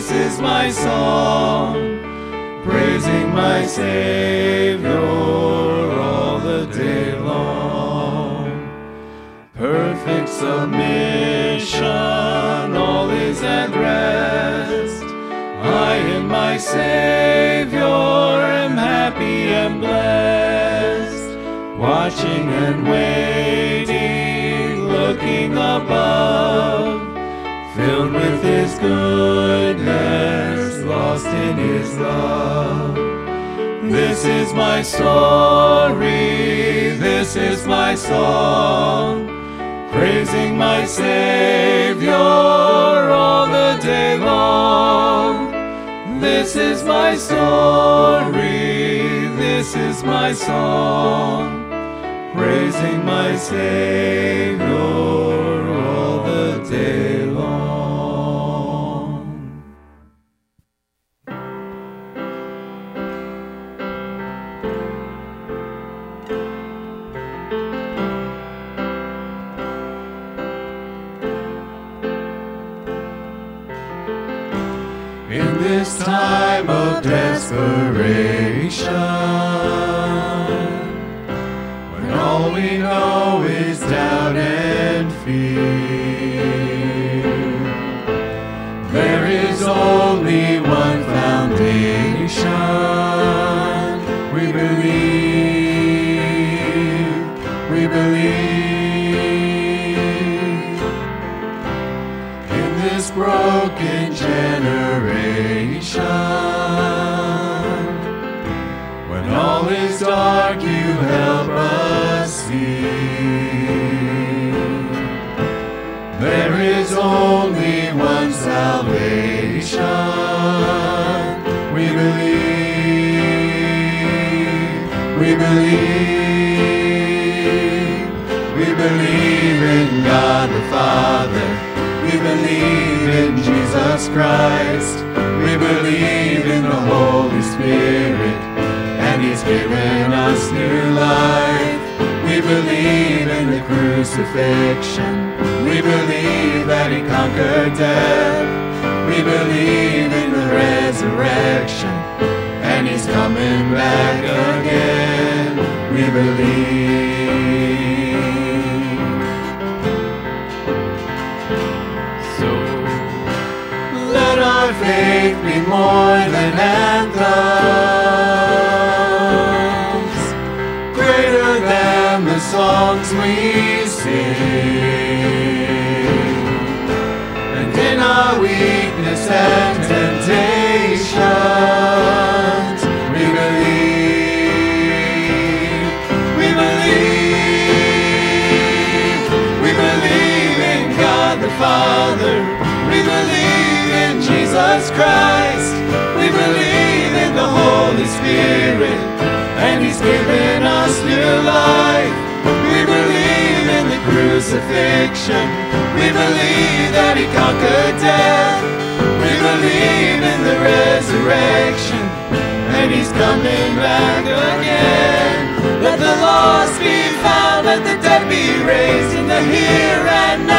this is my song, praising my Savior all the day long. Perfect submission, all is at rest. I in my Savior am happy and blessed, watching and waiting, looking above, filled with His goodness, lost in His love. This is my story, this is my song, praising my Savior all the day long. This is my story, this is my song, praising my Savior all the day of crucifixion. We believe that He conquered death. We believe in the resurrection. And He's coming back again. We believe. So let our faith be more than anthems, greater than the songs we believe, we believe in Father. Jesus Christ. We believe in the Holy Spirit, and He's given us new life. We believe in the crucifixion. We believe that He conquered death. We believe in the resurrection, and He's coming back again. Let the lost be found, let the dead be raised in the here and now.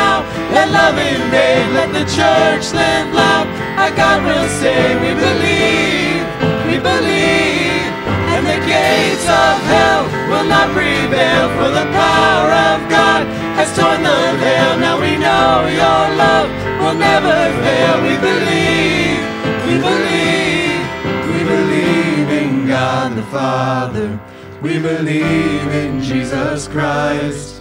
Let love invade, let the church live loud. Our God will say, We believe, we believe, and the gates of hell will not prevail. For the power of God has torn the veil. Now we know your love will never fail. We believe, we believe, we believe in God the Father. We believe in Jesus Christ.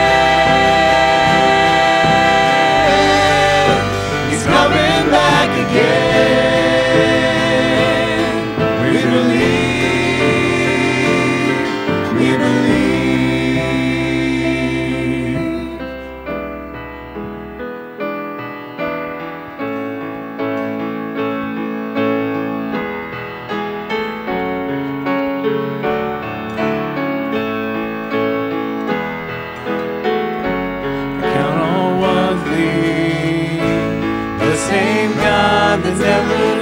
God that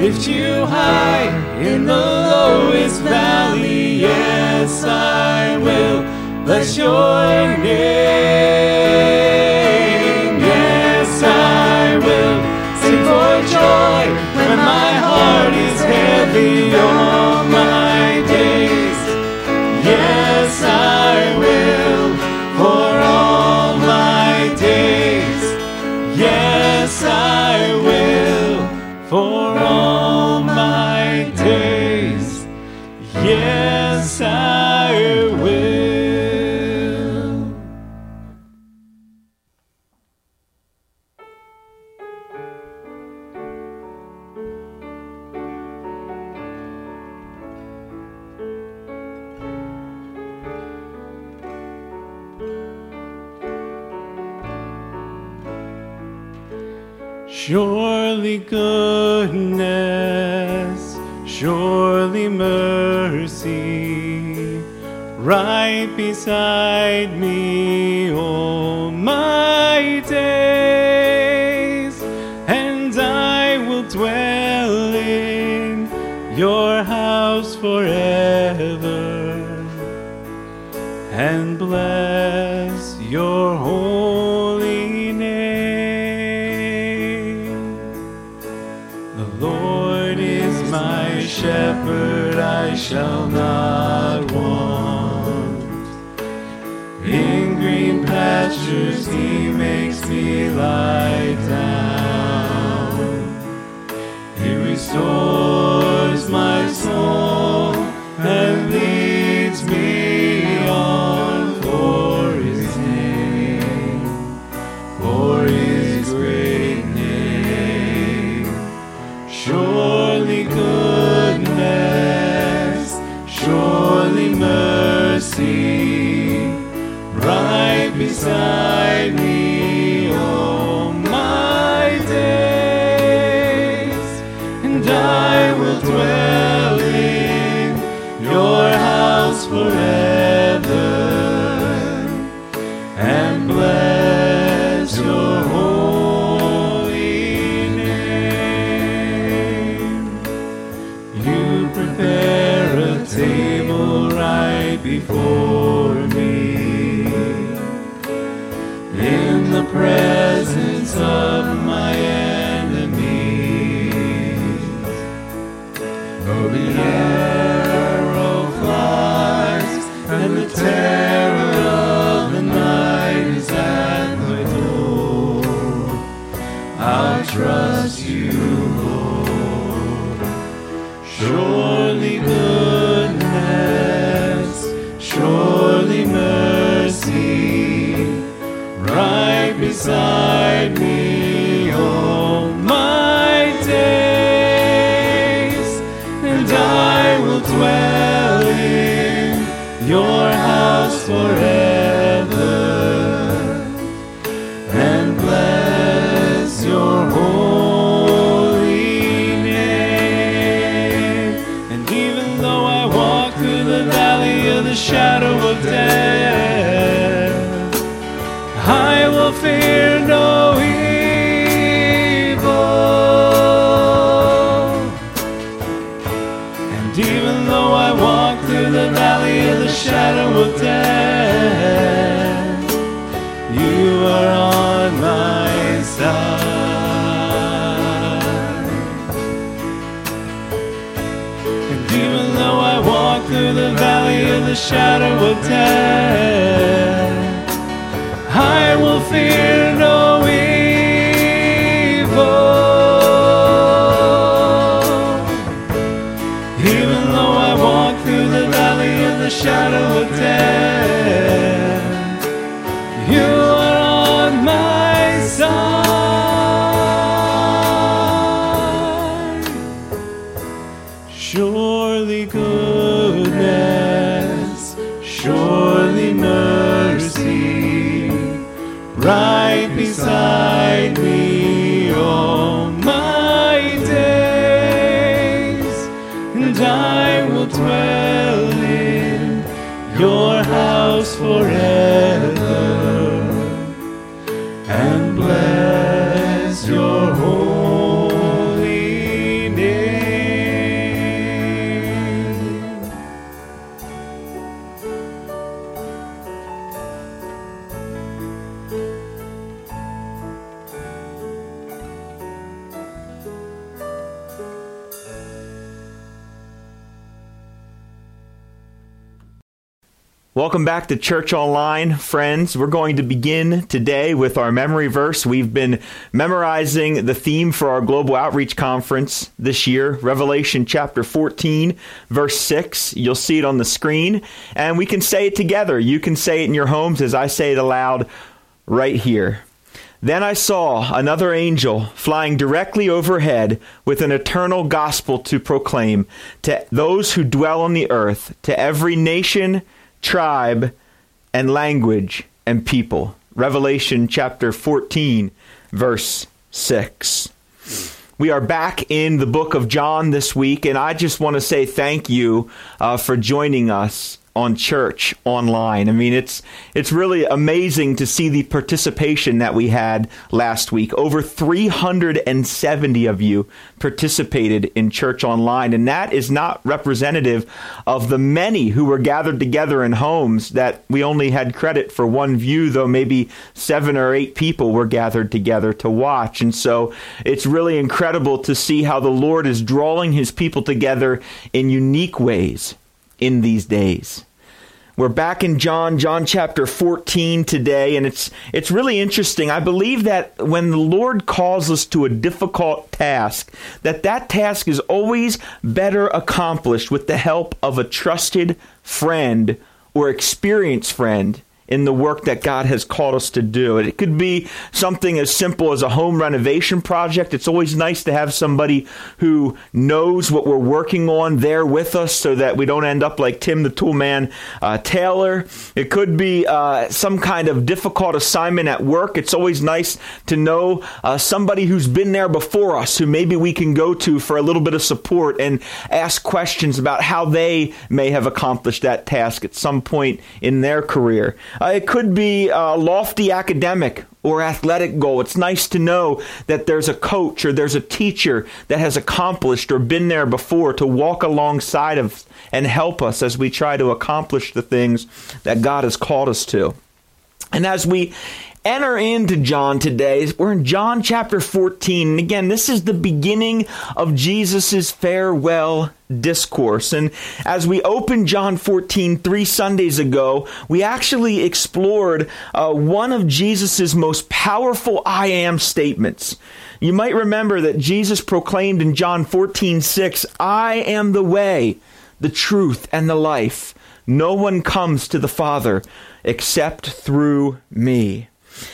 lift you high in the lowest valley. Yes, I will bless your name. Dwell in your house forever and bless your holy name. The Lord is my shepherd, I shall not want. In green pastures he makes me lie He right Welcome back to Church Online, friends. We're going to begin today with our memory verse. We've been memorizing the theme for our Global Outreach Conference this year, Revelation chapter 14, verse 6. You'll see it on the screen, and we can say it together. You can say it in your homes as I say it aloud right here. Then I saw another angel flying directly overhead with an eternal gospel to proclaim to those who dwell on the earth, to every nation, tribe, and language and people. Revelation chapter 14, verse 6. We are back in the book of John this week, and I just want to say thank you uh, for joining us on church online. I mean, it's it's really amazing to see the participation that we had last week. Over 370 of you participated in church online, and that is not representative of the many who were gathered together in homes that we only had credit for one view, though maybe seven or eight people were gathered together to watch. And so it's really incredible to see how the Lord is drawing his people together in unique ways in these days. We're back in John, John chapter 14 today, and it's it's really interesting. I believe that when the Lord calls us to a difficult task, that that task is always better accomplished with the help of a trusted friend or experienced friend in the work that God has called us to do. It could be something as simple as a home renovation project. It's always nice to have somebody who knows what we're working on there with us so that we don't end up like Tim the Toolman uh, Taylor. It could be uh, some kind of difficult assignment at work. It's always nice to know uh, somebody who's been there before us who maybe we can go to for a little bit of support and ask questions about how they may have accomplished that task at some point in their career. Uh, it could be a lofty academic or athletic goal. It's nice to know that there's a coach or there's a teacher that has accomplished or been there before to walk alongside of and help us as we try to accomplish the things that God has called us to. And as we enter into John today. We're in John chapter 14. And again, this is the beginning of Jesus' farewell discourse. And as we opened John 14 three Sundays ago, we actually explored uh, one of Jesus' most powerful I am statements. You might remember that Jesus proclaimed in John 14 6, I am the way, the truth, and the life. No one comes to the Father except through me.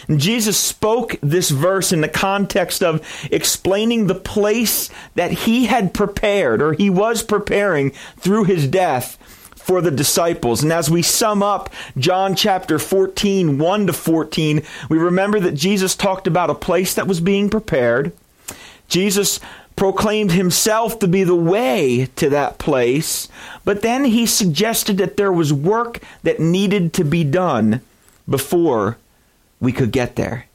And Jesus spoke this verse in the context of explaining the place that he had prepared or he was preparing through his death for the disciples. And as we sum up John chapter 14, 1 to 14, we remember that Jesus talked about a place that was being prepared. Jesus proclaimed himself to be the way to that place, but then he suggested that there was work that needed to be done before we could get there.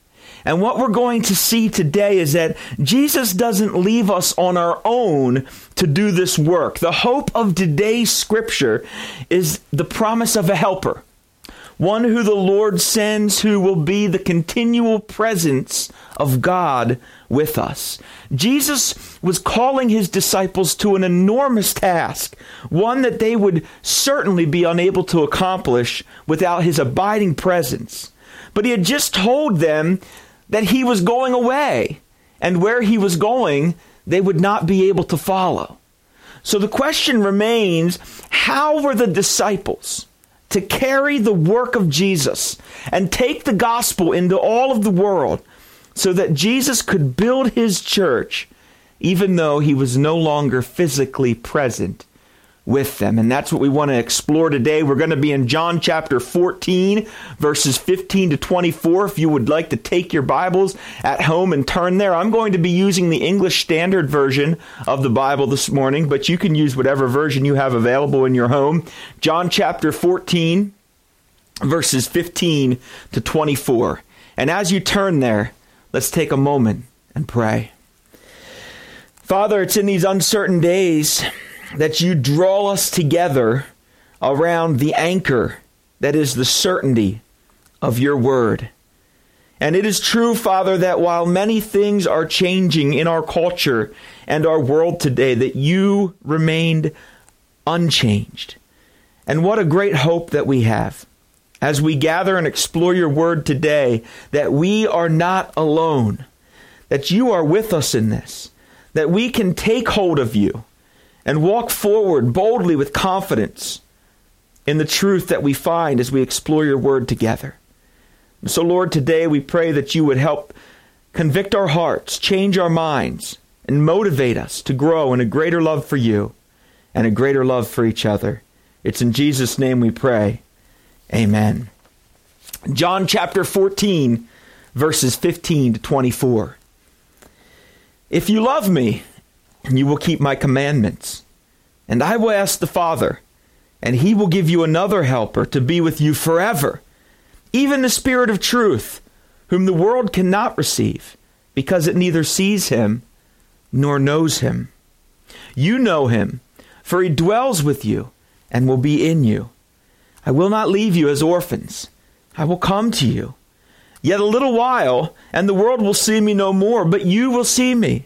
And what we're going to see today is that Jesus doesn't leave us on our own to do this work. The hope of today's scripture is the promise of a helper, one who the Lord sends who will be the continual presence of God with us. Jesus was calling his disciples to an enormous task, one that they would certainly be unable to accomplish without his abiding presence. But he had just told them that he was going away, and where he was going, they would not be able to follow. So the question remains how were the disciples to carry the work of Jesus and take the gospel into all of the world so that Jesus could build his church even though he was no longer physically present with them. And that's what we want to explore today. We're going to be in John chapter 14, verses 15 to 24. If you would like to take your Bibles at home and turn there, I'm going to be using the English Standard Version of the Bible this morning, but you can use whatever version you have available in your home. John chapter 14, verses 15 to 24. And as you turn there, let's take a moment and pray. Father, it's in these uncertain days that you draw us together around the anchor that is the certainty of your word. And it is true, Father, that while many things are changing in our culture and our world today, that you remained unchanged. And what a great hope that we have as we gather and explore your word today, that we are not alone, that you are with us in this, that we can take hold of you and walk forward boldly with confidence in the truth that we find as we explore your word together. So, Lord, today we pray that you would help convict our hearts, change our minds, and motivate us to grow in a greater love for you and a greater love for each other. It's in Jesus' name we pray. Amen. John chapter 14, verses 15 to 24. If you love me, you will keep my commandments. And I will ask the Father, and he will give you another helper to be with you forever, even the Spirit of truth, whom the world cannot receive, because it neither sees him nor knows him. You know him, for he dwells with you and will be in you. I will not leave you as orphans. I will come to you. Yet a little while, and the world will see me no more, but you will see me.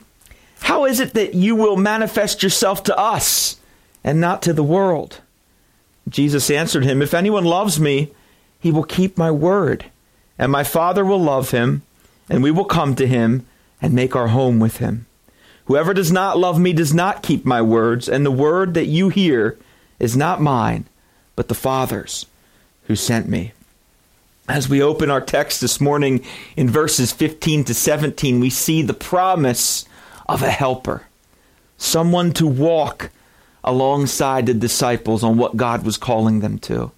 how is it that you will manifest yourself to us and not to the world? Jesus answered him, If anyone loves me, he will keep my word, and my Father will love him, and we will come to him and make our home with him. Whoever does not love me does not keep my words, and the word that you hear is not mine, but the Father's who sent me. As we open our text this morning in verses 15 to 17, we see the promise of a helper, someone to walk alongside the disciples on what God was calling them to.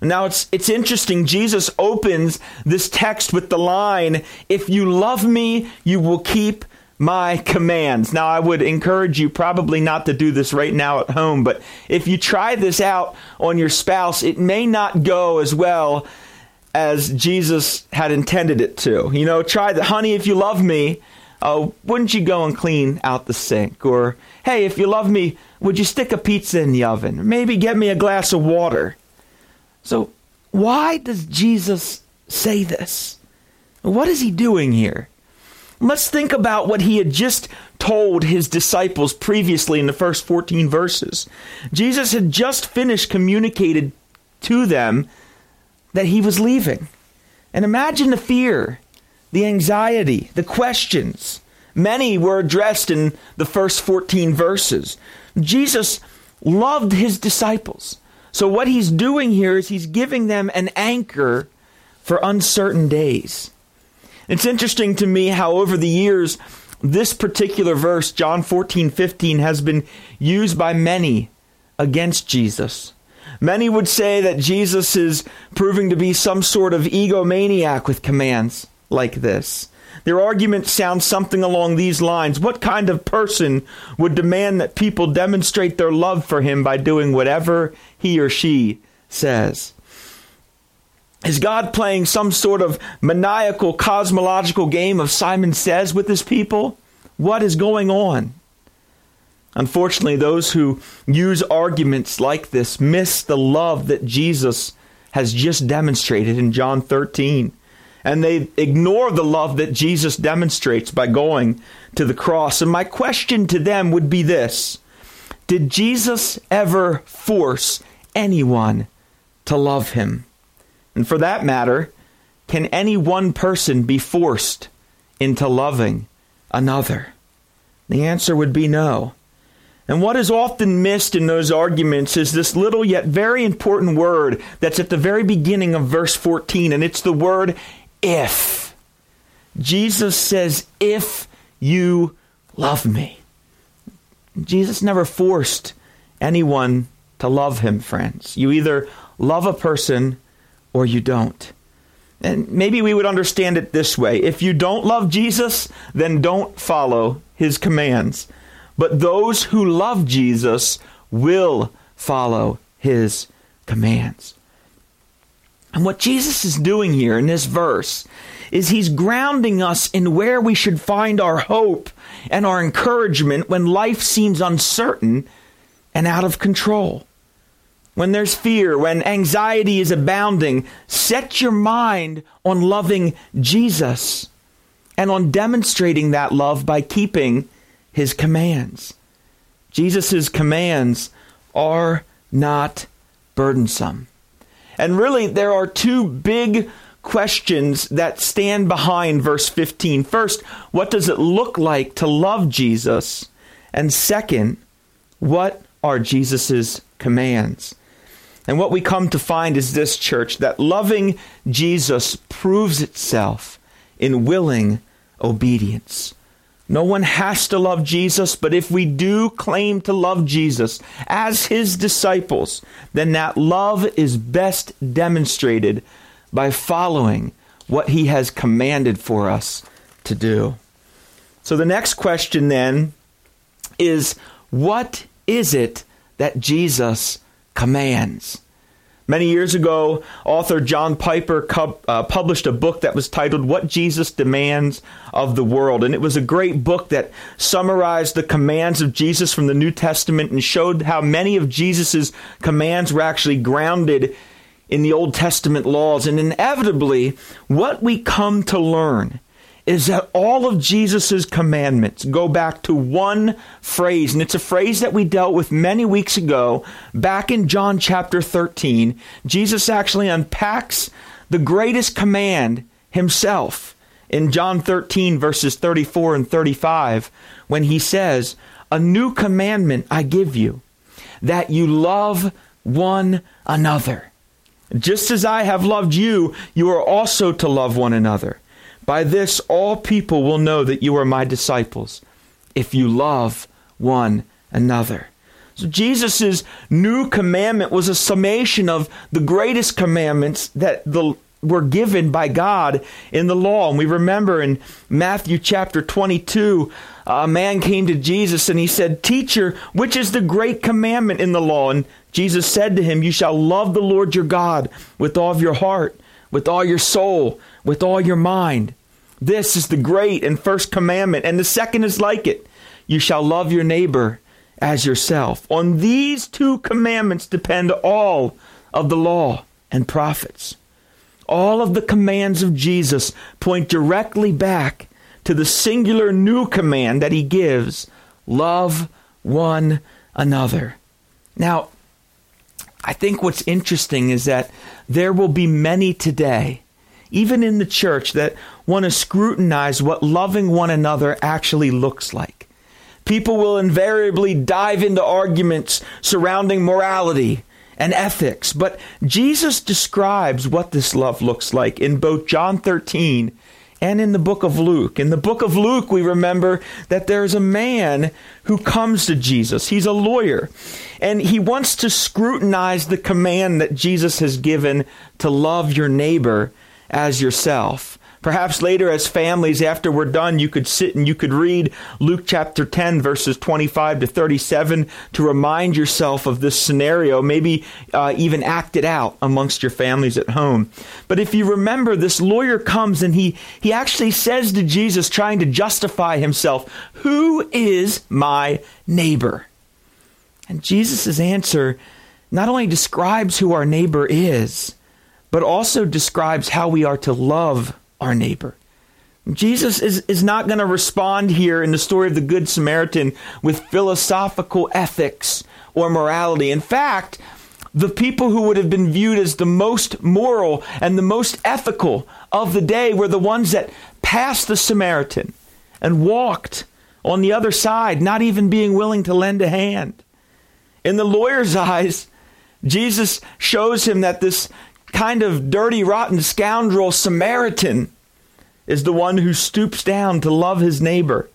Now it's it's interesting Jesus opens this text with the line if you love me you will keep my commands. Now, I would encourage you probably not to do this right now at home, but if you try this out on your spouse, it may not go as well as Jesus had intended it to. You know, try the honey, if you love me, uh, wouldn't you go and clean out the sink? Or, hey, if you love me, would you stick a pizza in the oven? Maybe get me a glass of water. So, why does Jesus say this? What is he doing here? Let's think about what he had just told his disciples previously in the first 14 verses. Jesus had just finished communicated to them that he was leaving. And imagine the fear, the anxiety, the questions. Many were addressed in the first 14 verses. Jesus loved his disciples. So, what he's doing here is he's giving them an anchor for uncertain days. It's interesting to me how over the years, this particular verse, John 14, 15, has been used by many against Jesus. Many would say that Jesus is proving to be some sort of egomaniac with commands like this. Their argument sounds something along these lines. What kind of person would demand that people demonstrate their love for him by doing whatever he or she says? Is God playing some sort of maniacal cosmological game of Simon Says with his people? What is going on? Unfortunately, those who use arguments like this miss the love that Jesus has just demonstrated in John 13. And they ignore the love that Jesus demonstrates by going to the cross. And my question to them would be this Did Jesus ever force anyone to love him? And for that matter, can any one person be forced into loving another? The answer would be no. And what is often missed in those arguments is this little yet very important word that's at the very beginning of verse 14, and it's the word if. Jesus says, If you love me. Jesus never forced anyone to love him, friends. You either love a person or you don't. And maybe we would understand it this way if you don't love Jesus, then don't follow his commands. But those who love Jesus will follow his commands. And what Jesus is doing here in this verse is he's grounding us in where we should find our hope and our encouragement when life seems uncertain and out of control when there's fear, when anxiety is abounding, set your mind on loving Jesus and on demonstrating that love by keeping his commands. Jesus' commands are not burdensome. And really, there are two big questions that stand behind verse 15. First, what does it look like to love Jesus? And second, what are Jesus' commands? And what we come to find is this, church, that loving Jesus proves itself in willing obedience. No one has to love Jesus, but if we do claim to love Jesus as his disciples, then that love is best demonstrated by following what he has commanded for us to do. So the next question then is what is it that Jesus commands? Many years ago, author John Piper uh, published a book that was titled What Jesus Demands of the World. And it was a great book that summarized the commands of Jesus from the New Testament and showed how many of Jesus' commands were actually grounded in the Old Testament laws. And inevitably, what we come to learn is that all of Jesus' commandments go back to one phrase, and it's a phrase that we dealt with many weeks ago back in John chapter 13. Jesus actually unpacks the greatest command himself in John 13, verses 34 and 35, when he says, A new commandment I give you, that you love one another. Just as I have loved you, you are also to love one another. By this, all people will know that you are my disciples, if you love one another. So, Jesus' new commandment was a summation of the greatest commandments that the, were given by God in the law. And we remember in Matthew chapter 22, a man came to Jesus and he said, Teacher, which is the great commandment in the law? And Jesus said to him, You shall love the Lord your God with all of your heart, with all your soul, with all your mind. This is the great and first commandment, and the second is like it you shall love your neighbor as yourself. On these two commandments depend all of the law and prophets. All of the commands of Jesus point directly back to the singular new command that he gives love one another. Now, I think what's interesting is that there will be many today even in the church, that want to scrutinize what loving one another actually looks like. People will invariably dive into arguments surrounding morality and ethics, but Jesus describes what this love looks like in both John 13 and in the book of Luke. In the book of Luke, we remember that there's a man who comes to Jesus. He's a lawyer, and he wants to scrutinize the command that Jesus has given to love your neighbor as yourself. Perhaps later, as families, after we're done, you could sit and you could read Luke chapter 10, verses 25 to 37 to remind yourself of this scenario, maybe uh, even act it out amongst your families at home. But if you remember, this lawyer comes and he, he actually says to Jesus, trying to justify himself, Who is my neighbor? And Jesus' answer not only describes who our neighbor is, but also describes how we are to love our neighbor. Jesus is, is not going to respond here in the story of the Good Samaritan with philosophical ethics or morality. In fact, the people who would have been viewed as the most moral and the most ethical of the day were the ones that passed the Samaritan and walked on the other side, not even being willing to lend a hand. In the lawyer's eyes, Jesus shows him that this kind of dirty, rotten scoundrel Samaritan is the one who stoops down to love his neighbor.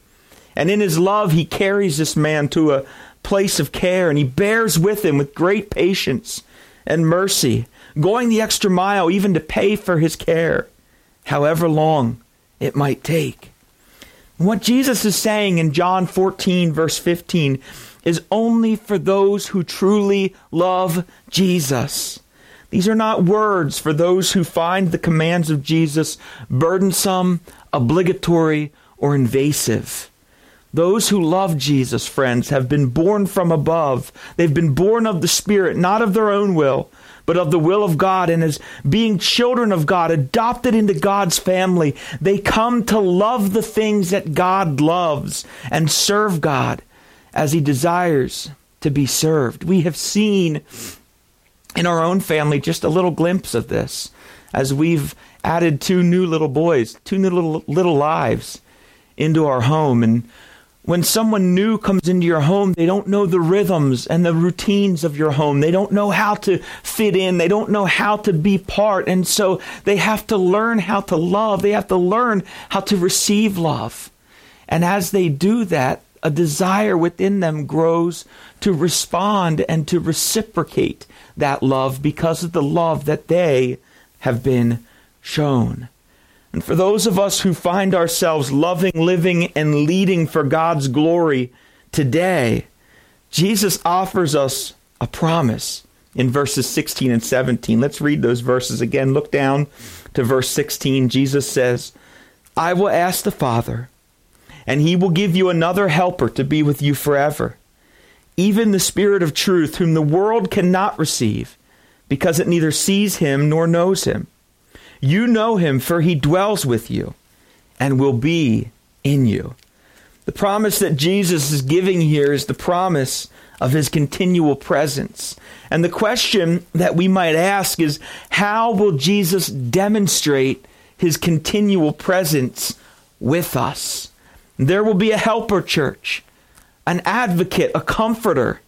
And in his love, he carries this man to a place of care and he bears with him with great patience and mercy, going the extra mile even to pay for his care, however long it might take. What Jesus is saying in John 14, verse 15, is only for those who truly love Jesus. These are not words for those who find the commands of Jesus burdensome, obligatory, or invasive. Those who love Jesus, friends, have been born from above. They've been born of the Spirit, not of their own will, but of the will of God. And as being children of God, adopted into God's family, they come to love the things that God loves and serve God as He desires to be served. We have seen in our own family just a little glimpse of this as we've added two new little boys, two new little, little lives into our home. And when someone new comes into your home, they don't know the rhythms and the routines of your home. They don't know how to fit in. They don't know how to be part. And so they have to learn how to love. They have to learn how to receive love. And as they do that, a desire within them grows to respond and to reciprocate that love because of the love that they have been shown. And for those of us who find ourselves loving, living, and leading for God's glory today, Jesus offers us a promise in verses 16 and 17. Let's read those verses again. Look down to verse 16. Jesus says, I will ask the Father, and he will give you another helper to be with you forever, even the Spirit of truth, whom the world cannot receive, because it neither sees him nor knows him. You know him, for he dwells with you and will be in you. The promise that Jesus is giving here is the promise of his continual presence. And the question that we might ask is how will Jesus demonstrate his continual presence with us? There will be a helper, church, an advocate, a comforter,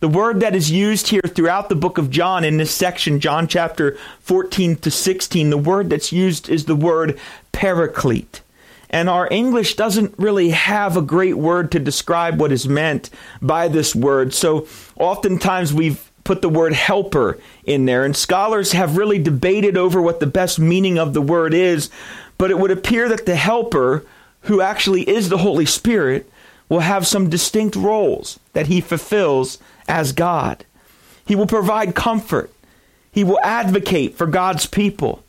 the word that is used here throughout the book of John in this section, John chapter 14 to 16, the word that's used is the word paraclete. And our English doesn't really have a great word to describe what is meant by this word. So oftentimes we've put the word helper in there, and scholars have really debated over what the best meaning of the word is. But it would appear that the helper, who actually is the Holy Spirit, will have some distinct roles that he fulfills as God. He will provide comfort. He will advocate for God's people.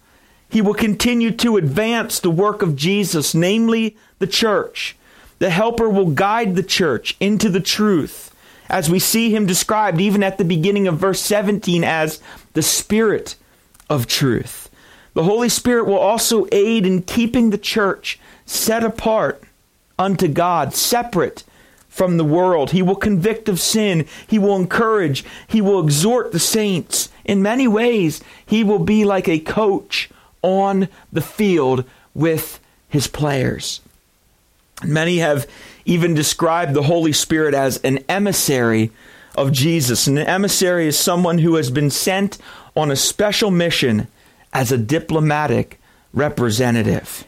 He will continue to advance the work of Jesus, namely the church. The helper will guide the church into the truth, as we see him described even at the beginning of verse 17 as the Spirit of truth. The Holy Spirit will also aid in keeping the church set apart unto God, separate from the world. He will convict of sin. He will encourage. He will exhort the saints. In many ways, he will be like a coach on the field with his players. Many have even described the Holy Spirit as an emissary of Jesus. An emissary is someone who has been sent on a special mission as a diplomatic representative.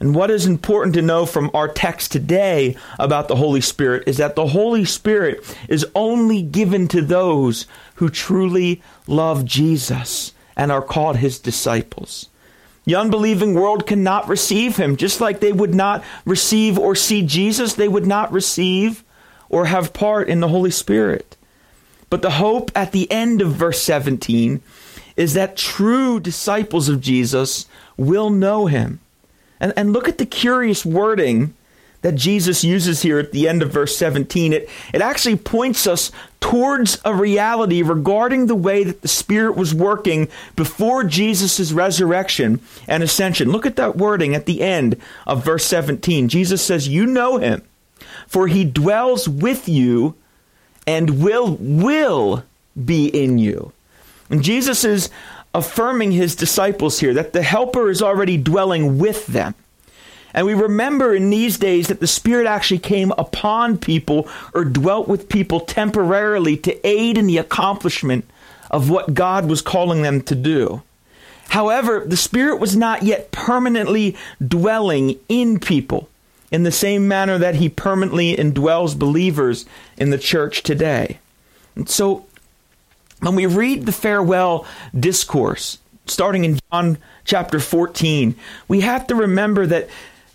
And what is important to know from our text today about the Holy Spirit is that the Holy Spirit is only given to those who truly love Jesus and are called his disciples. The unbelieving world cannot receive him, just like they would not receive or see Jesus, they would not receive or have part in the Holy Spirit. But the hope at the end of verse 17 is that true disciples of Jesus will know him and, and look at the curious wording that Jesus uses here at the end of verse 17. It, it actually points us towards a reality regarding the way that the Spirit was working before Jesus' resurrection and ascension. Look at that wording at the end of verse 17. Jesus says, You know him, for he dwells with you and will, will be in you. And Jesus is affirming his disciples here that the Helper is already dwelling with them. And we remember in these days that the Spirit actually came upon people or dwelt with people temporarily to aid in the accomplishment of what God was calling them to do. However, the Spirit was not yet permanently dwelling in people in the same manner that He permanently indwells believers in the church today. And so when we read the farewell discourse, starting in John chapter 14, we have to remember that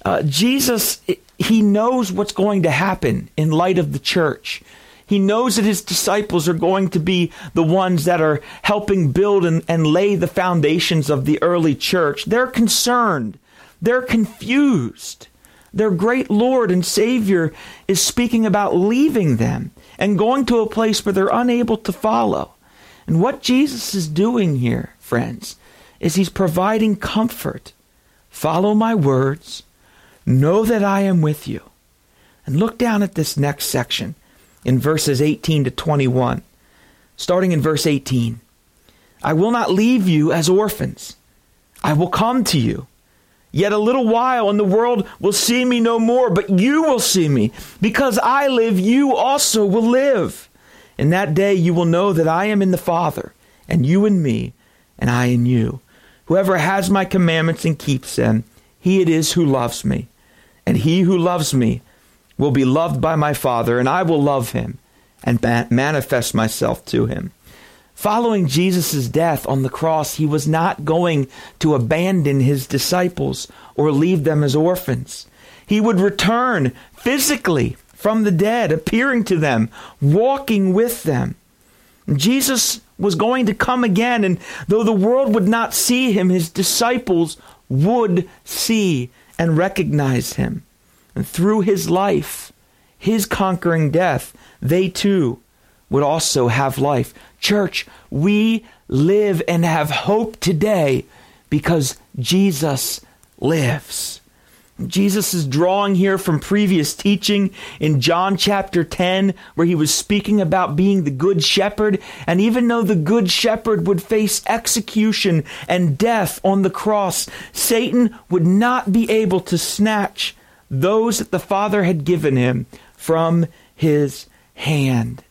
uh, Jesus, he knows what's going to happen in light of the church. He knows that his disciples are going to be the ones that are helping build and, and lay the foundations of the early church. They're concerned. They're confused. Their great Lord and Savior is speaking about leaving them and going to a place where they're unable to follow. And what Jesus is doing here, friends, is he's providing comfort. Follow my words. Know that I am with you. And look down at this next section in verses 18 to 21. Starting in verse 18 I will not leave you as orphans, I will come to you. Yet a little while, and the world will see me no more, but you will see me. Because I live, you also will live. In that day you will know that I am in the Father, and you in me, and I in you. Whoever has my commandments and keeps them, he it is who loves me. And he who loves me will be loved by my Father, and I will love him and manifest myself to him. Following Jesus' death on the cross, he was not going to abandon his disciples or leave them as orphans. He would return physically from the dead, appearing to them, walking with them. Jesus was going to come again, and though the world would not see him, his disciples would see and recognize him. And through his life, his conquering death, they too would also have life. Church, we live and have hope today because Jesus lives. Jesus is drawing here from previous teaching in John chapter 10, where he was speaking about being the good shepherd. And even though the good shepherd would face execution and death on the cross, Satan would not be able to snatch those that the Father had given him from his hand.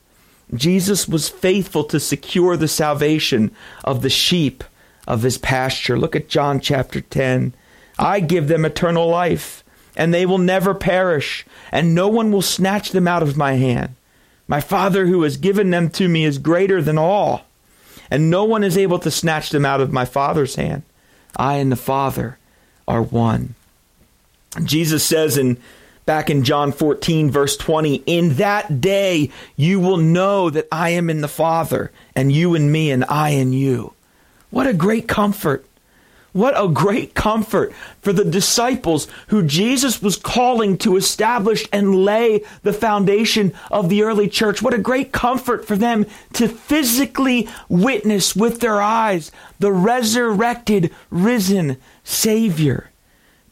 Jesus was faithful to secure the salvation of the sheep of his pasture. Look at John chapter 10. I give them eternal life, and they will never perish, and no one will snatch them out of my hand. My Father who has given them to me is greater than all, and no one is able to snatch them out of my Father's hand. I and the Father are one. Jesus says in back in John 14, verse 20, in that day you will know that I am in the Father, and you in me, and I in you. What a great comfort. What a great comfort for the disciples who Jesus was calling to establish and lay the foundation of the early church. What a great comfort for them to physically witness with their eyes the resurrected, risen Savior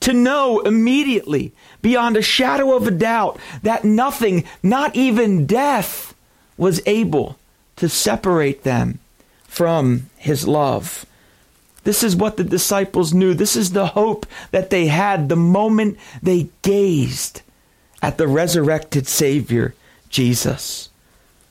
to know immediately, beyond a shadow of a doubt, that nothing, not even death, was able to separate them from his love. This is what the disciples knew. This is the hope that they had the moment they gazed at the resurrected Savior, Jesus.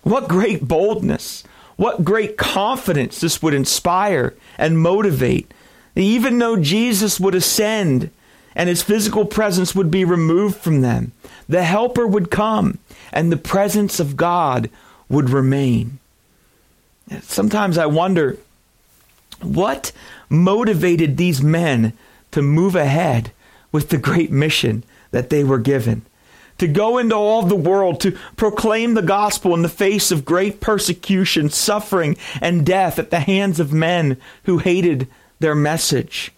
What great boldness! What great confidence this would inspire and motivate. Even though Jesus would ascend and his physical presence would be removed from them. The Helper would come, and the presence of God would remain. Sometimes I wonder what motivated these men to move ahead with the great mission that they were given. To go into all the world, to proclaim the gospel in the face of great persecution, suffering, and death at the hands of men who hated their message.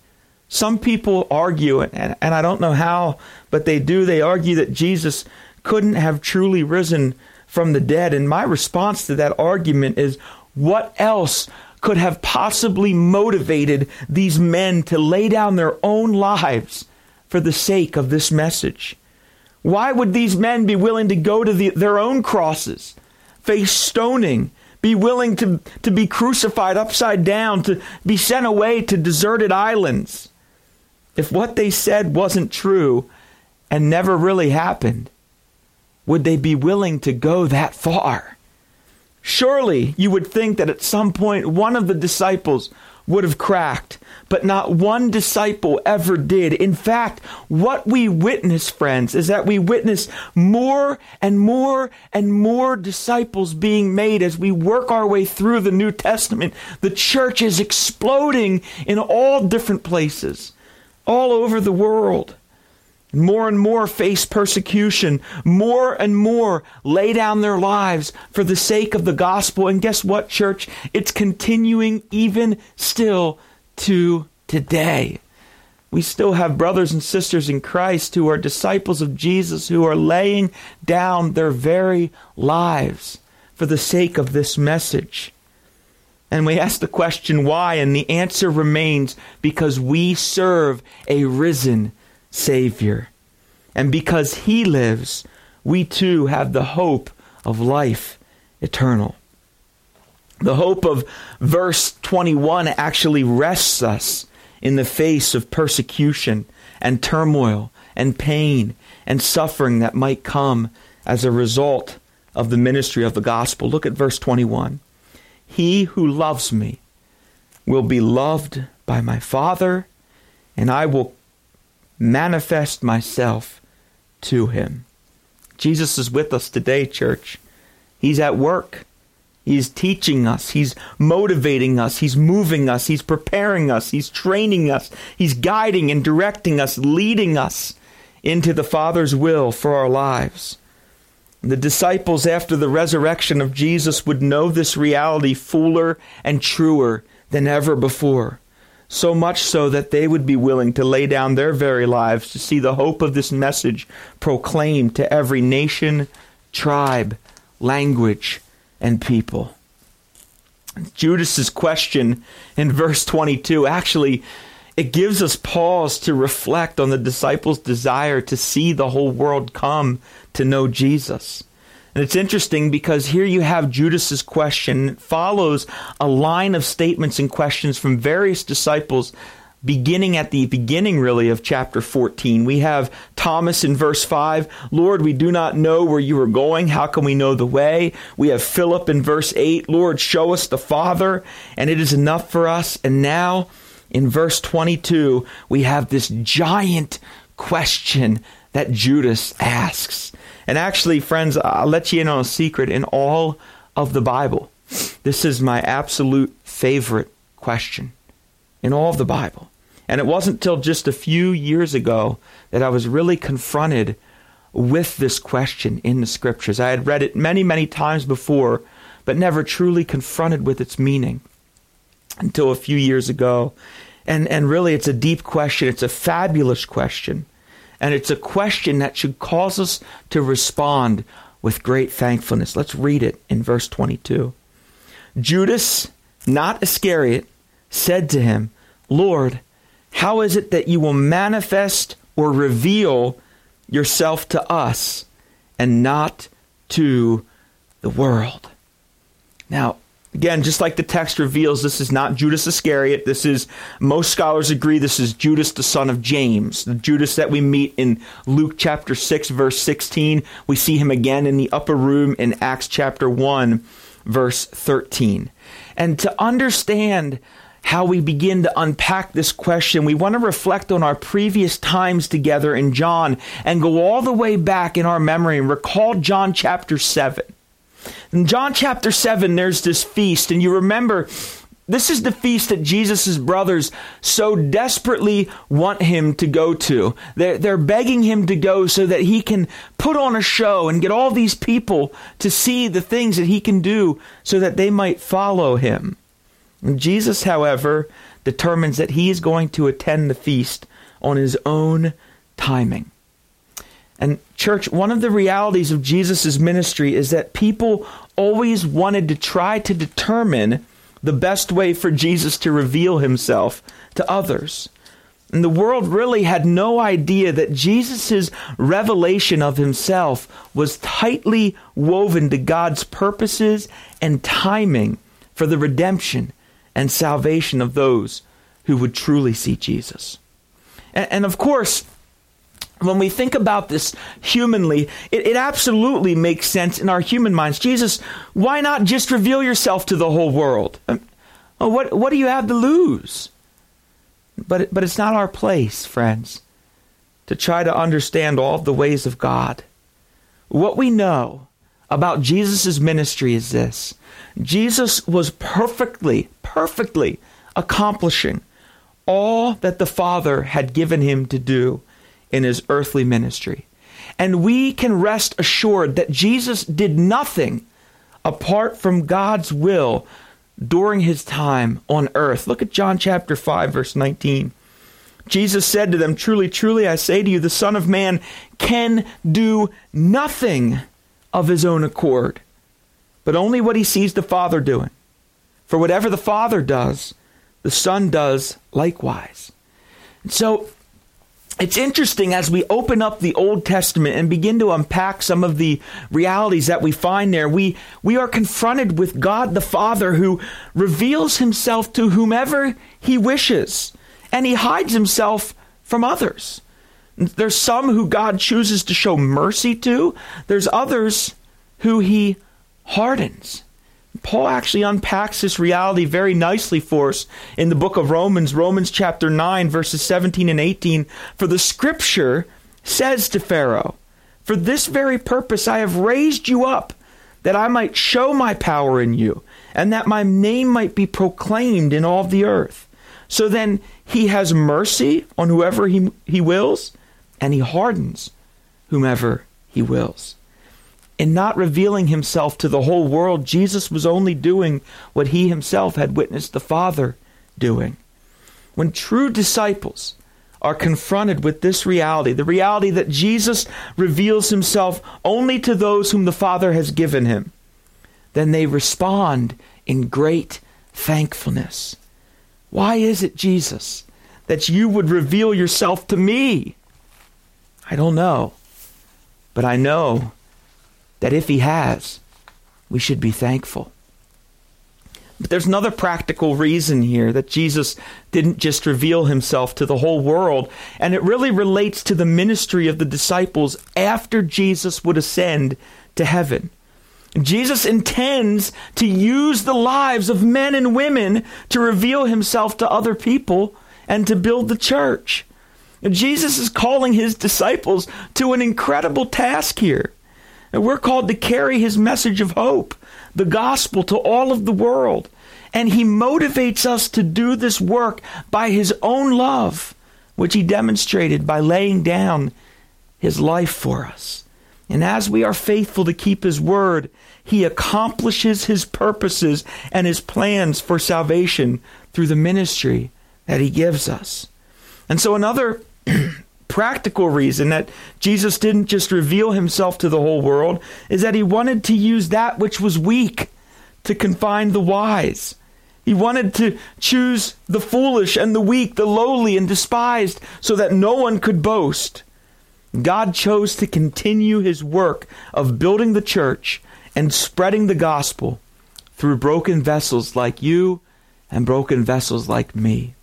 Some people argue, and, I don't know how, but they do, they argue that Jesus couldn't have truly risen from the dead. And my response to that argument is what else could have possibly motivated these men to lay down their own lives for the sake of this message? Why would these men be willing to go to the, their own crosses, face stoning, be willing to, to be crucified upside down, to be sent away to deserted islands? if what they said wasn't true and never really happened, would they be willing to go that far? Surely you would think that at some point one of the disciples would have cracked, but not one disciple ever did. In fact, what we witness, friends, is that we witness more and more and more disciples being made as we work our way through the New Testament. The church is exploding in all different places all over the world. More and more face persecution. More and more lay down their lives for the sake of the gospel. And guess what, church? It's continuing even still to today. We still have brothers and sisters in Christ who are disciples of Jesus who are laying down their very lives for the sake of this message. And we ask the question why, and the answer remains because we serve a risen Savior. And because He lives, we too have the hope of life eternal. The hope of verse 21 actually rests us in the face of persecution and turmoil and pain and suffering that might come as a result of the ministry of the gospel. Look at verse 21. He who loves me will be loved by my Father, and I will manifest myself to him. Jesus is with us today, church. He's at work. He's teaching us. He's motivating us. He's moving us. He's preparing us. He's training us. He's guiding and directing us, leading us into the Father's will for our lives. The disciples, after the resurrection of Jesus, would know this reality fuller and truer than ever before. So much so that they would be willing to lay down their very lives to see the hope of this message proclaimed to every nation, tribe, language, and people. Judas's question in verse 22 actually it gives us pause to reflect on the disciples' desire to see the whole world come to know Jesus. And it's interesting because here you have Judas's question it follows a line of statements and questions from various disciples beginning at the beginning really of chapter 14. We have Thomas in verse 5, Lord, we do not know where you are going. How can we know the way? We have Philip in verse 8, Lord, show us the Father, and it is enough for us. And now in verse 22, we have this giant question that Judas asks. And actually, friends, I'll let you in on a secret. In all of the Bible, this is my absolute favorite question in all of the Bible. And it wasn't till just a few years ago that I was really confronted with this question in the scriptures. I had read it many, many times before, but never truly confronted with its meaning until a few years ago. And, and really, it's a deep question. It's a fabulous question. And it's a question that should cause us to respond with great thankfulness. Let's read it in verse 22. Judas, not Iscariot, said to him, Lord, how is it that you will manifest or reveal yourself to us and not to the world? Now, Again, just like the text reveals, this is not Judas Iscariot. This is, most scholars agree, this is Judas, the son of James. The Judas that we meet in Luke chapter 6, verse 16. We see him again in the upper room in Acts chapter 1, verse 13. And to understand how we begin to unpack this question, we want to reflect on our previous times together in John and go all the way back in our memory and recall John chapter 7. In John chapter 7, there's this feast, and you remember this is the feast that Jesus' brothers so desperately want him to go to. They're, they're begging him to go so that he can put on a show and get all these people to see the things that he can do so that they might follow him. And Jesus, however, determines that he is going to attend the feast on his own timing. And, church, one of the realities of Jesus' ministry is that people always wanted to try to determine the best way for Jesus to reveal himself to others. And the world really had no idea that Jesus' revelation of himself was tightly woven to God's purposes and timing for the redemption and salvation of those who would truly see Jesus. And, and of course, when we think about this humanly, it, it, absolutely makes sense in our human minds. Jesus, why not just reveal yourself to the whole world? Um, what, what do you have to lose? But, but it's not our place, friends, to try to understand all the ways of God. What we know about Jesus' ministry is this Jesus was perfectly, perfectly accomplishing all that the Father had given him to do in his earthly ministry. And we can rest assured that Jesus did nothing apart from God's will during his time on earth. Look at John chapter 5 verse 19. Jesus said to them, Truly, truly, I say to you, the Son of Man can do nothing of his own accord, but only what he sees the Father doing. For whatever the Father does, the Son does likewise. And so it's interesting as we open up the Old Testament and begin to unpack some of the realities that we find there. We, we are confronted with God the Father who reveals himself to whomever he wishes. and he hides himself from others. There's some who God chooses to show mercy to, there's others who he hardens. Paul actually unpacks this reality very nicely for us in the book of Romans, Romans chapter 9, verses 17 and 18. For the scripture says to Pharaoh, For this very purpose I have raised you up, that I might show my power in you, and that my name might be proclaimed in all the earth. So then he has mercy on whoever he, he wills, and he hardens whomever he wills. In not revealing himself to the whole world, Jesus was only doing what he himself had witnessed the Father doing. When true disciples are confronted with this reality, the reality that Jesus reveals himself only to those whom the Father has given him, then they respond in great thankfulness. Why is it, Jesus, that you would reveal yourself to me? I don't know. But I know that if he has, we should be thankful. But there's another practical reason here that Jesus didn't just reveal himself to the whole world, and it really relates to the ministry of the disciples after Jesus would ascend to heaven. Jesus intends to use the lives of men and women to reveal himself to other people and to build the church. Jesus is calling his disciples to an incredible task here. And we're called to carry his message of hope, the gospel to all of the world. And he motivates us to do this work by his own love, which he demonstrated by laying down his life for us. And as we are faithful to keep his word, he accomplishes his purposes and his plans for salvation through the ministry that he gives us. And so, another practical reason that Jesus didn't just reveal himself to the whole world is that he wanted to use that which was weak to confine the wise. He wanted to choose the foolish and the weak, the lowly and despised, so that no one could boast. God chose to continue his work of building the church and spreading the gospel through broken vessels like you and broken vessels like me.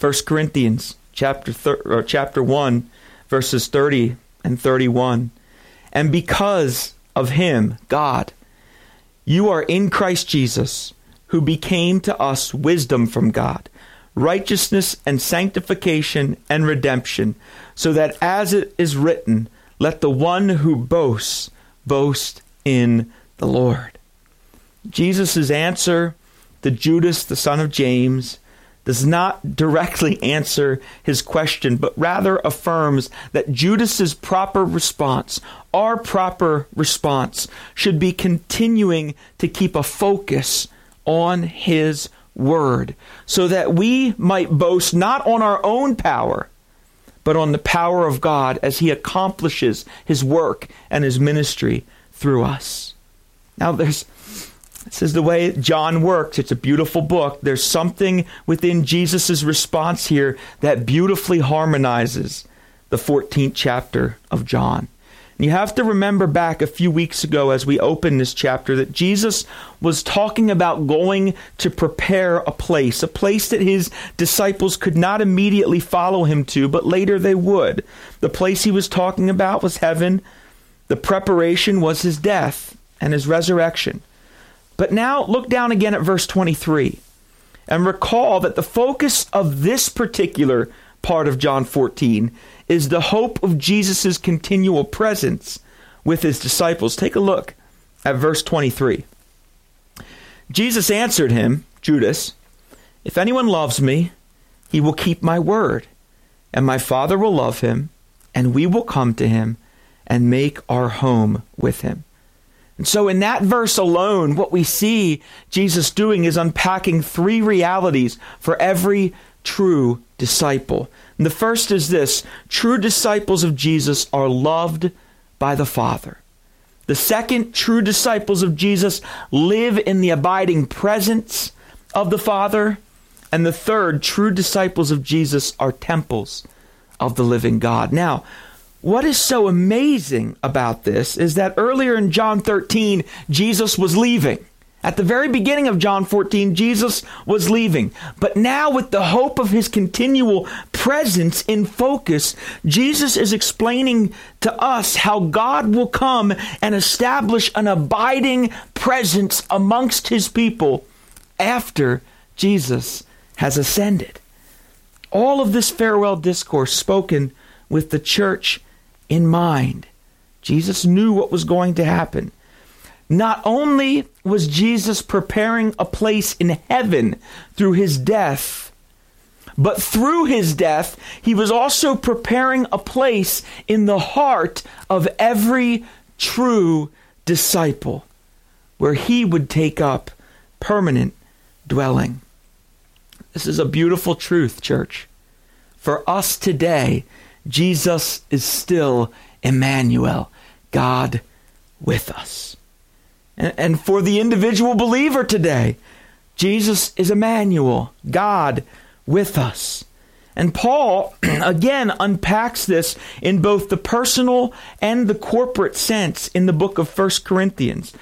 1 Corinthians chapter thir- or chapter 1 verses 30 and 31. And because of him, God, you are in Christ Jesus, who became to us wisdom from God, righteousness and sanctification and redemption, so that as it is written, let the one who boasts boast in the Lord. Jesus' answer to Judas, the son of James, does not directly answer his question, but rather affirms that Judas's proper response, our proper response, should be continuing to keep a focus on his word, so that we might boast not on our own power, but on the power of God as he accomplishes his work and his ministry through us. Now, there's this is the way John works. It's a beautiful book. There's something within Jesus' response here that beautifully harmonizes the 14th chapter of John. And you have to remember back a few weeks ago as we opened this chapter that Jesus was talking about going to prepare a place, a place that his disciples could not immediately follow him to, but later they would. The place he was talking about was heaven. The preparation was his death and his resurrection. But now look down again at verse 23 and recall that the focus of this particular part of John 14 is the hope of Jesus' continual presence with his disciples. Take a look at verse 23. Jesus answered him, Judas, If anyone loves me, he will keep my word, and my Father will love him, and we will come to him and make our home with him. And so, in that verse alone, what we see Jesus doing is unpacking three realities for every true disciple. And the first is this true disciples of Jesus are loved by the Father. The second, true disciples of Jesus live in the abiding presence of the Father. And the third, true disciples of Jesus are temples of the living God. Now, what is so amazing about this is that earlier in John 13, Jesus was leaving. At the very beginning of John 14, Jesus was leaving. But now, with the hope of his continual presence in focus, Jesus is explaining to us how God will come and establish an abiding presence amongst his people after Jesus has ascended. All of this farewell discourse spoken with the church in mind. Jesus knew what was going to happen. Not only was Jesus preparing a place in heaven through his death, but through his death, he was also preparing a place in the heart of every true disciple where he would take up permanent dwelling. This is a beautiful truth, church. For us today, Jesus is still Emmanuel, God with us. And, for the individual believer today, Jesus is Emmanuel, God with us. And Paul, again, unpacks this in both the personal and the corporate sense in the book of 1 Corinthians.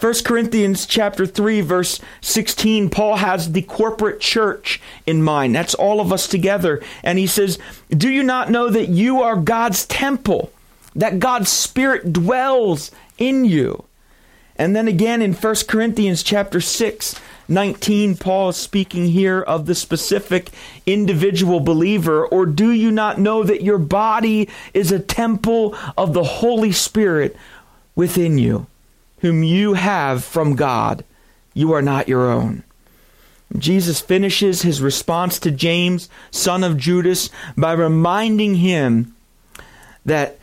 1 Corinthians chapter 3 verse 16 Paul has the corporate church in mind. That's all of us together. And he says do you not know that you are God's temple that God's spirit dwells in you? And then again in 1 Corinthians chapter 6, 19, Paul is speaking here of the specific individual believer. Or do you not know that your body is a temple of the Holy Spirit within you, whom you have from God? You are not your own. Jesus finishes his response to James, son of Judas, by reminding him that,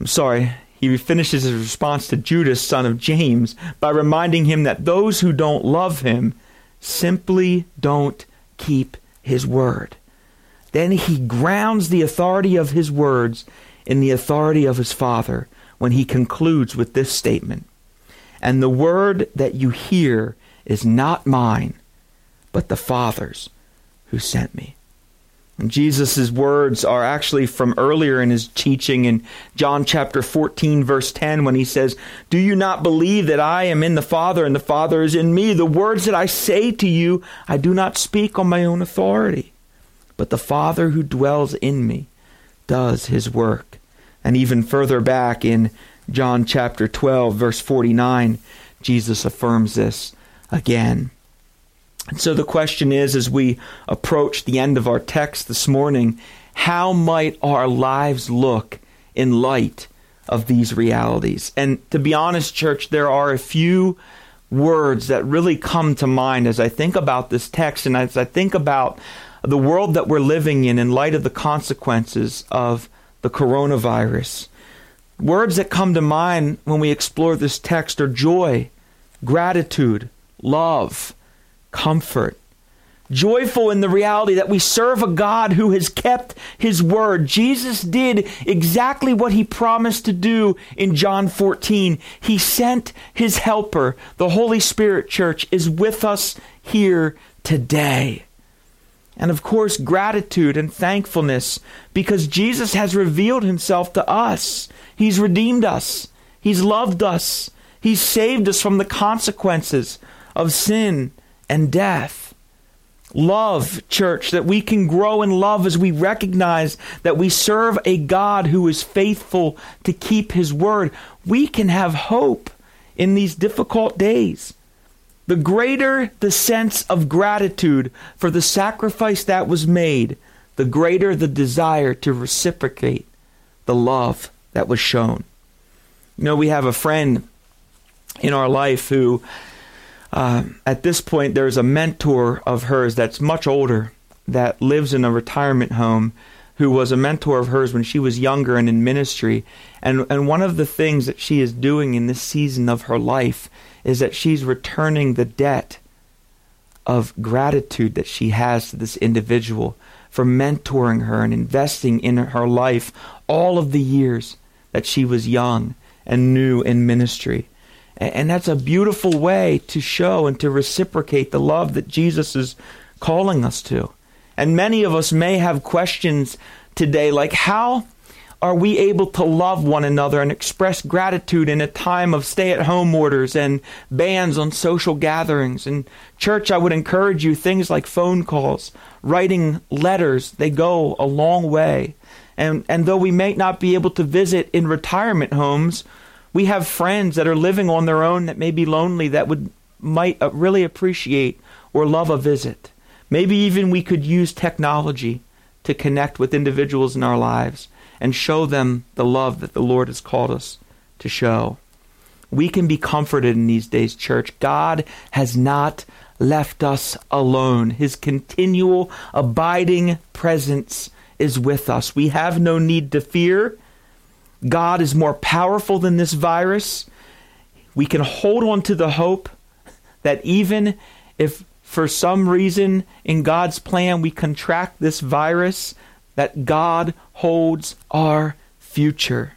I'm sorry, he finishes his response to Judas, son of James, by reminding him that those who don't love him simply don't keep his word. Then he grounds the authority of his words in the authority of his Father when he concludes with this statement And the word that you hear is not mine, but the Father's who sent me. Jesus' words are actually from earlier in his teaching in John chapter 14, verse 10, when he says, Do you not believe that I am in the Father and the Father is in me? The words that I say to you, I do not speak on my own authority, but the Father who dwells in me does his work. And even further back in John chapter 12, verse 49, Jesus affirms this again. And so the question is, as we approach the end of our text this morning, how might our lives look in light of these realities? And to be honest, church, there are a few words that really come to mind as I think about this text and as I think about the world that we're living in in light of the consequences of the coronavirus. Words that come to mind when we explore this text are joy, gratitude, love, comfort. Joyful in the reality that we serve a God who has kept his word. Jesus did exactly what he promised to do in John 14. He sent his helper. The Holy Spirit Church is with us here today. And of course, gratitude and thankfulness because Jesus has revealed himself to us. He's redeemed us. He's loved us. He's saved us from the consequences of sin and death. Love, church, that we can grow in love as we recognize that we serve a God who is faithful to keep his word. We can have hope in these difficult days. The greater the sense of gratitude for the sacrifice that was made, the greater the desire to reciprocate the love that was shown. You know, we have a friend in our life who uh, at this point, there's a mentor of hers that's much older that lives in a retirement home who was a mentor of hers when she was younger and in ministry. And, and one of the things that she is doing in this season of her life is that she's returning the debt of gratitude that she has to this individual for mentoring her and investing in her life all of the years that she was young and new in ministry. And that's a beautiful way to show and to reciprocate the love that Jesus is calling us to. And many of us may have questions today like, how are we able to love one another and express gratitude in a time of stay at home orders and bans on social gatherings? And, church, I would encourage you things like phone calls, writing letters, they go a long way. And, and though we may not be able to visit in retirement homes, we have friends that are living on their own that may be lonely that would might uh, really appreciate or love a visit. Maybe even we could use technology to connect with individuals in our lives and show them the love that the Lord has called us to show. We can be comforted in these days, church. God has not left us alone. His continual abiding presence is with us. We have no need to fear. God is more powerful than this virus. We can hold on to the hope that even if for some reason in God's plan we contract this virus, that God holds our future.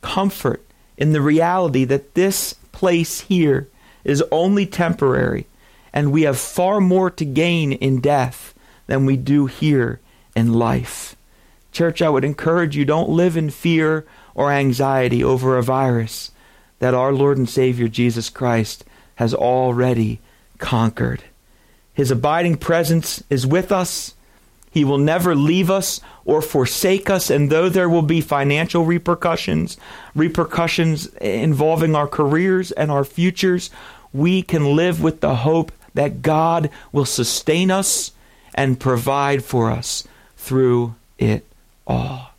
Comfort in the reality that this place here is only temporary and we have far more to gain in death than we do here in life. Church, I would encourage you don't live in fear or anxiety over a virus that our Lord and Savior Jesus Christ has already conquered. His abiding presence is with us. He will never leave us or forsake us. And though there will be financial repercussions, repercussions involving our careers and our futures, we can live with the hope that God will sustain us and provide for us through it all.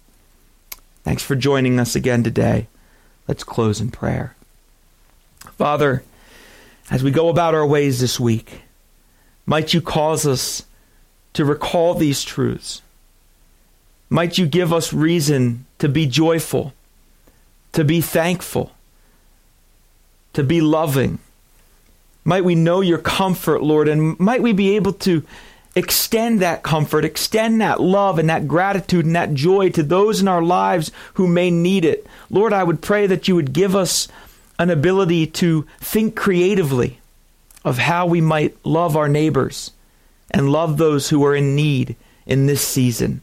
Thanks for joining us again today. Let's close in prayer. Father, as we go about our ways this week, might you cause us to recall these truths. Might you give us reason to be joyful, to be thankful, to be loving. Might we know your comfort, Lord, and might we be able to extend that comfort, extend that love and that gratitude and that joy to those in our lives who may need it. Lord, I would pray that you would give us an ability to think creatively of how we might love our neighbors and love those who are in need in this season.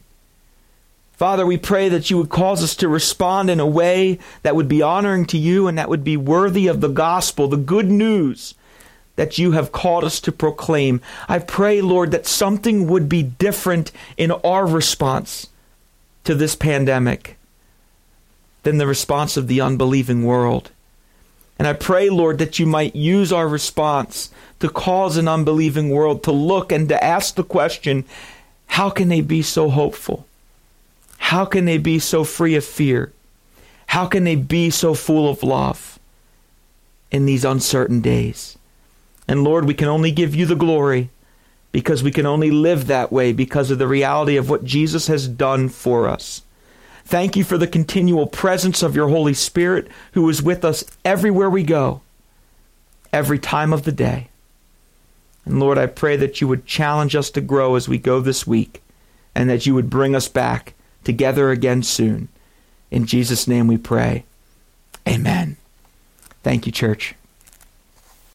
Father, we pray that you would cause us to respond in a way that would be honoring to you and that would be worthy of the gospel, the good news that you have called us to proclaim. I pray, Lord, that something would be different in our response to this pandemic than the response of the unbelieving world. And I pray, Lord, that you might use our response to cause an unbelieving world to look and to ask the question how can they be so hopeful? How can they be so free of fear? How can they be so full of love in these uncertain days? And Lord, we can only give you the glory because we can only live that way because of the reality of what Jesus has done for us. Thank you for the continual presence of your Holy Spirit who is with us everywhere we go, every time of the day. And Lord, I pray that you would challenge us to grow as we go this week and that you would bring us back together again soon. In Jesus' name we pray. Amen. Thank you, church.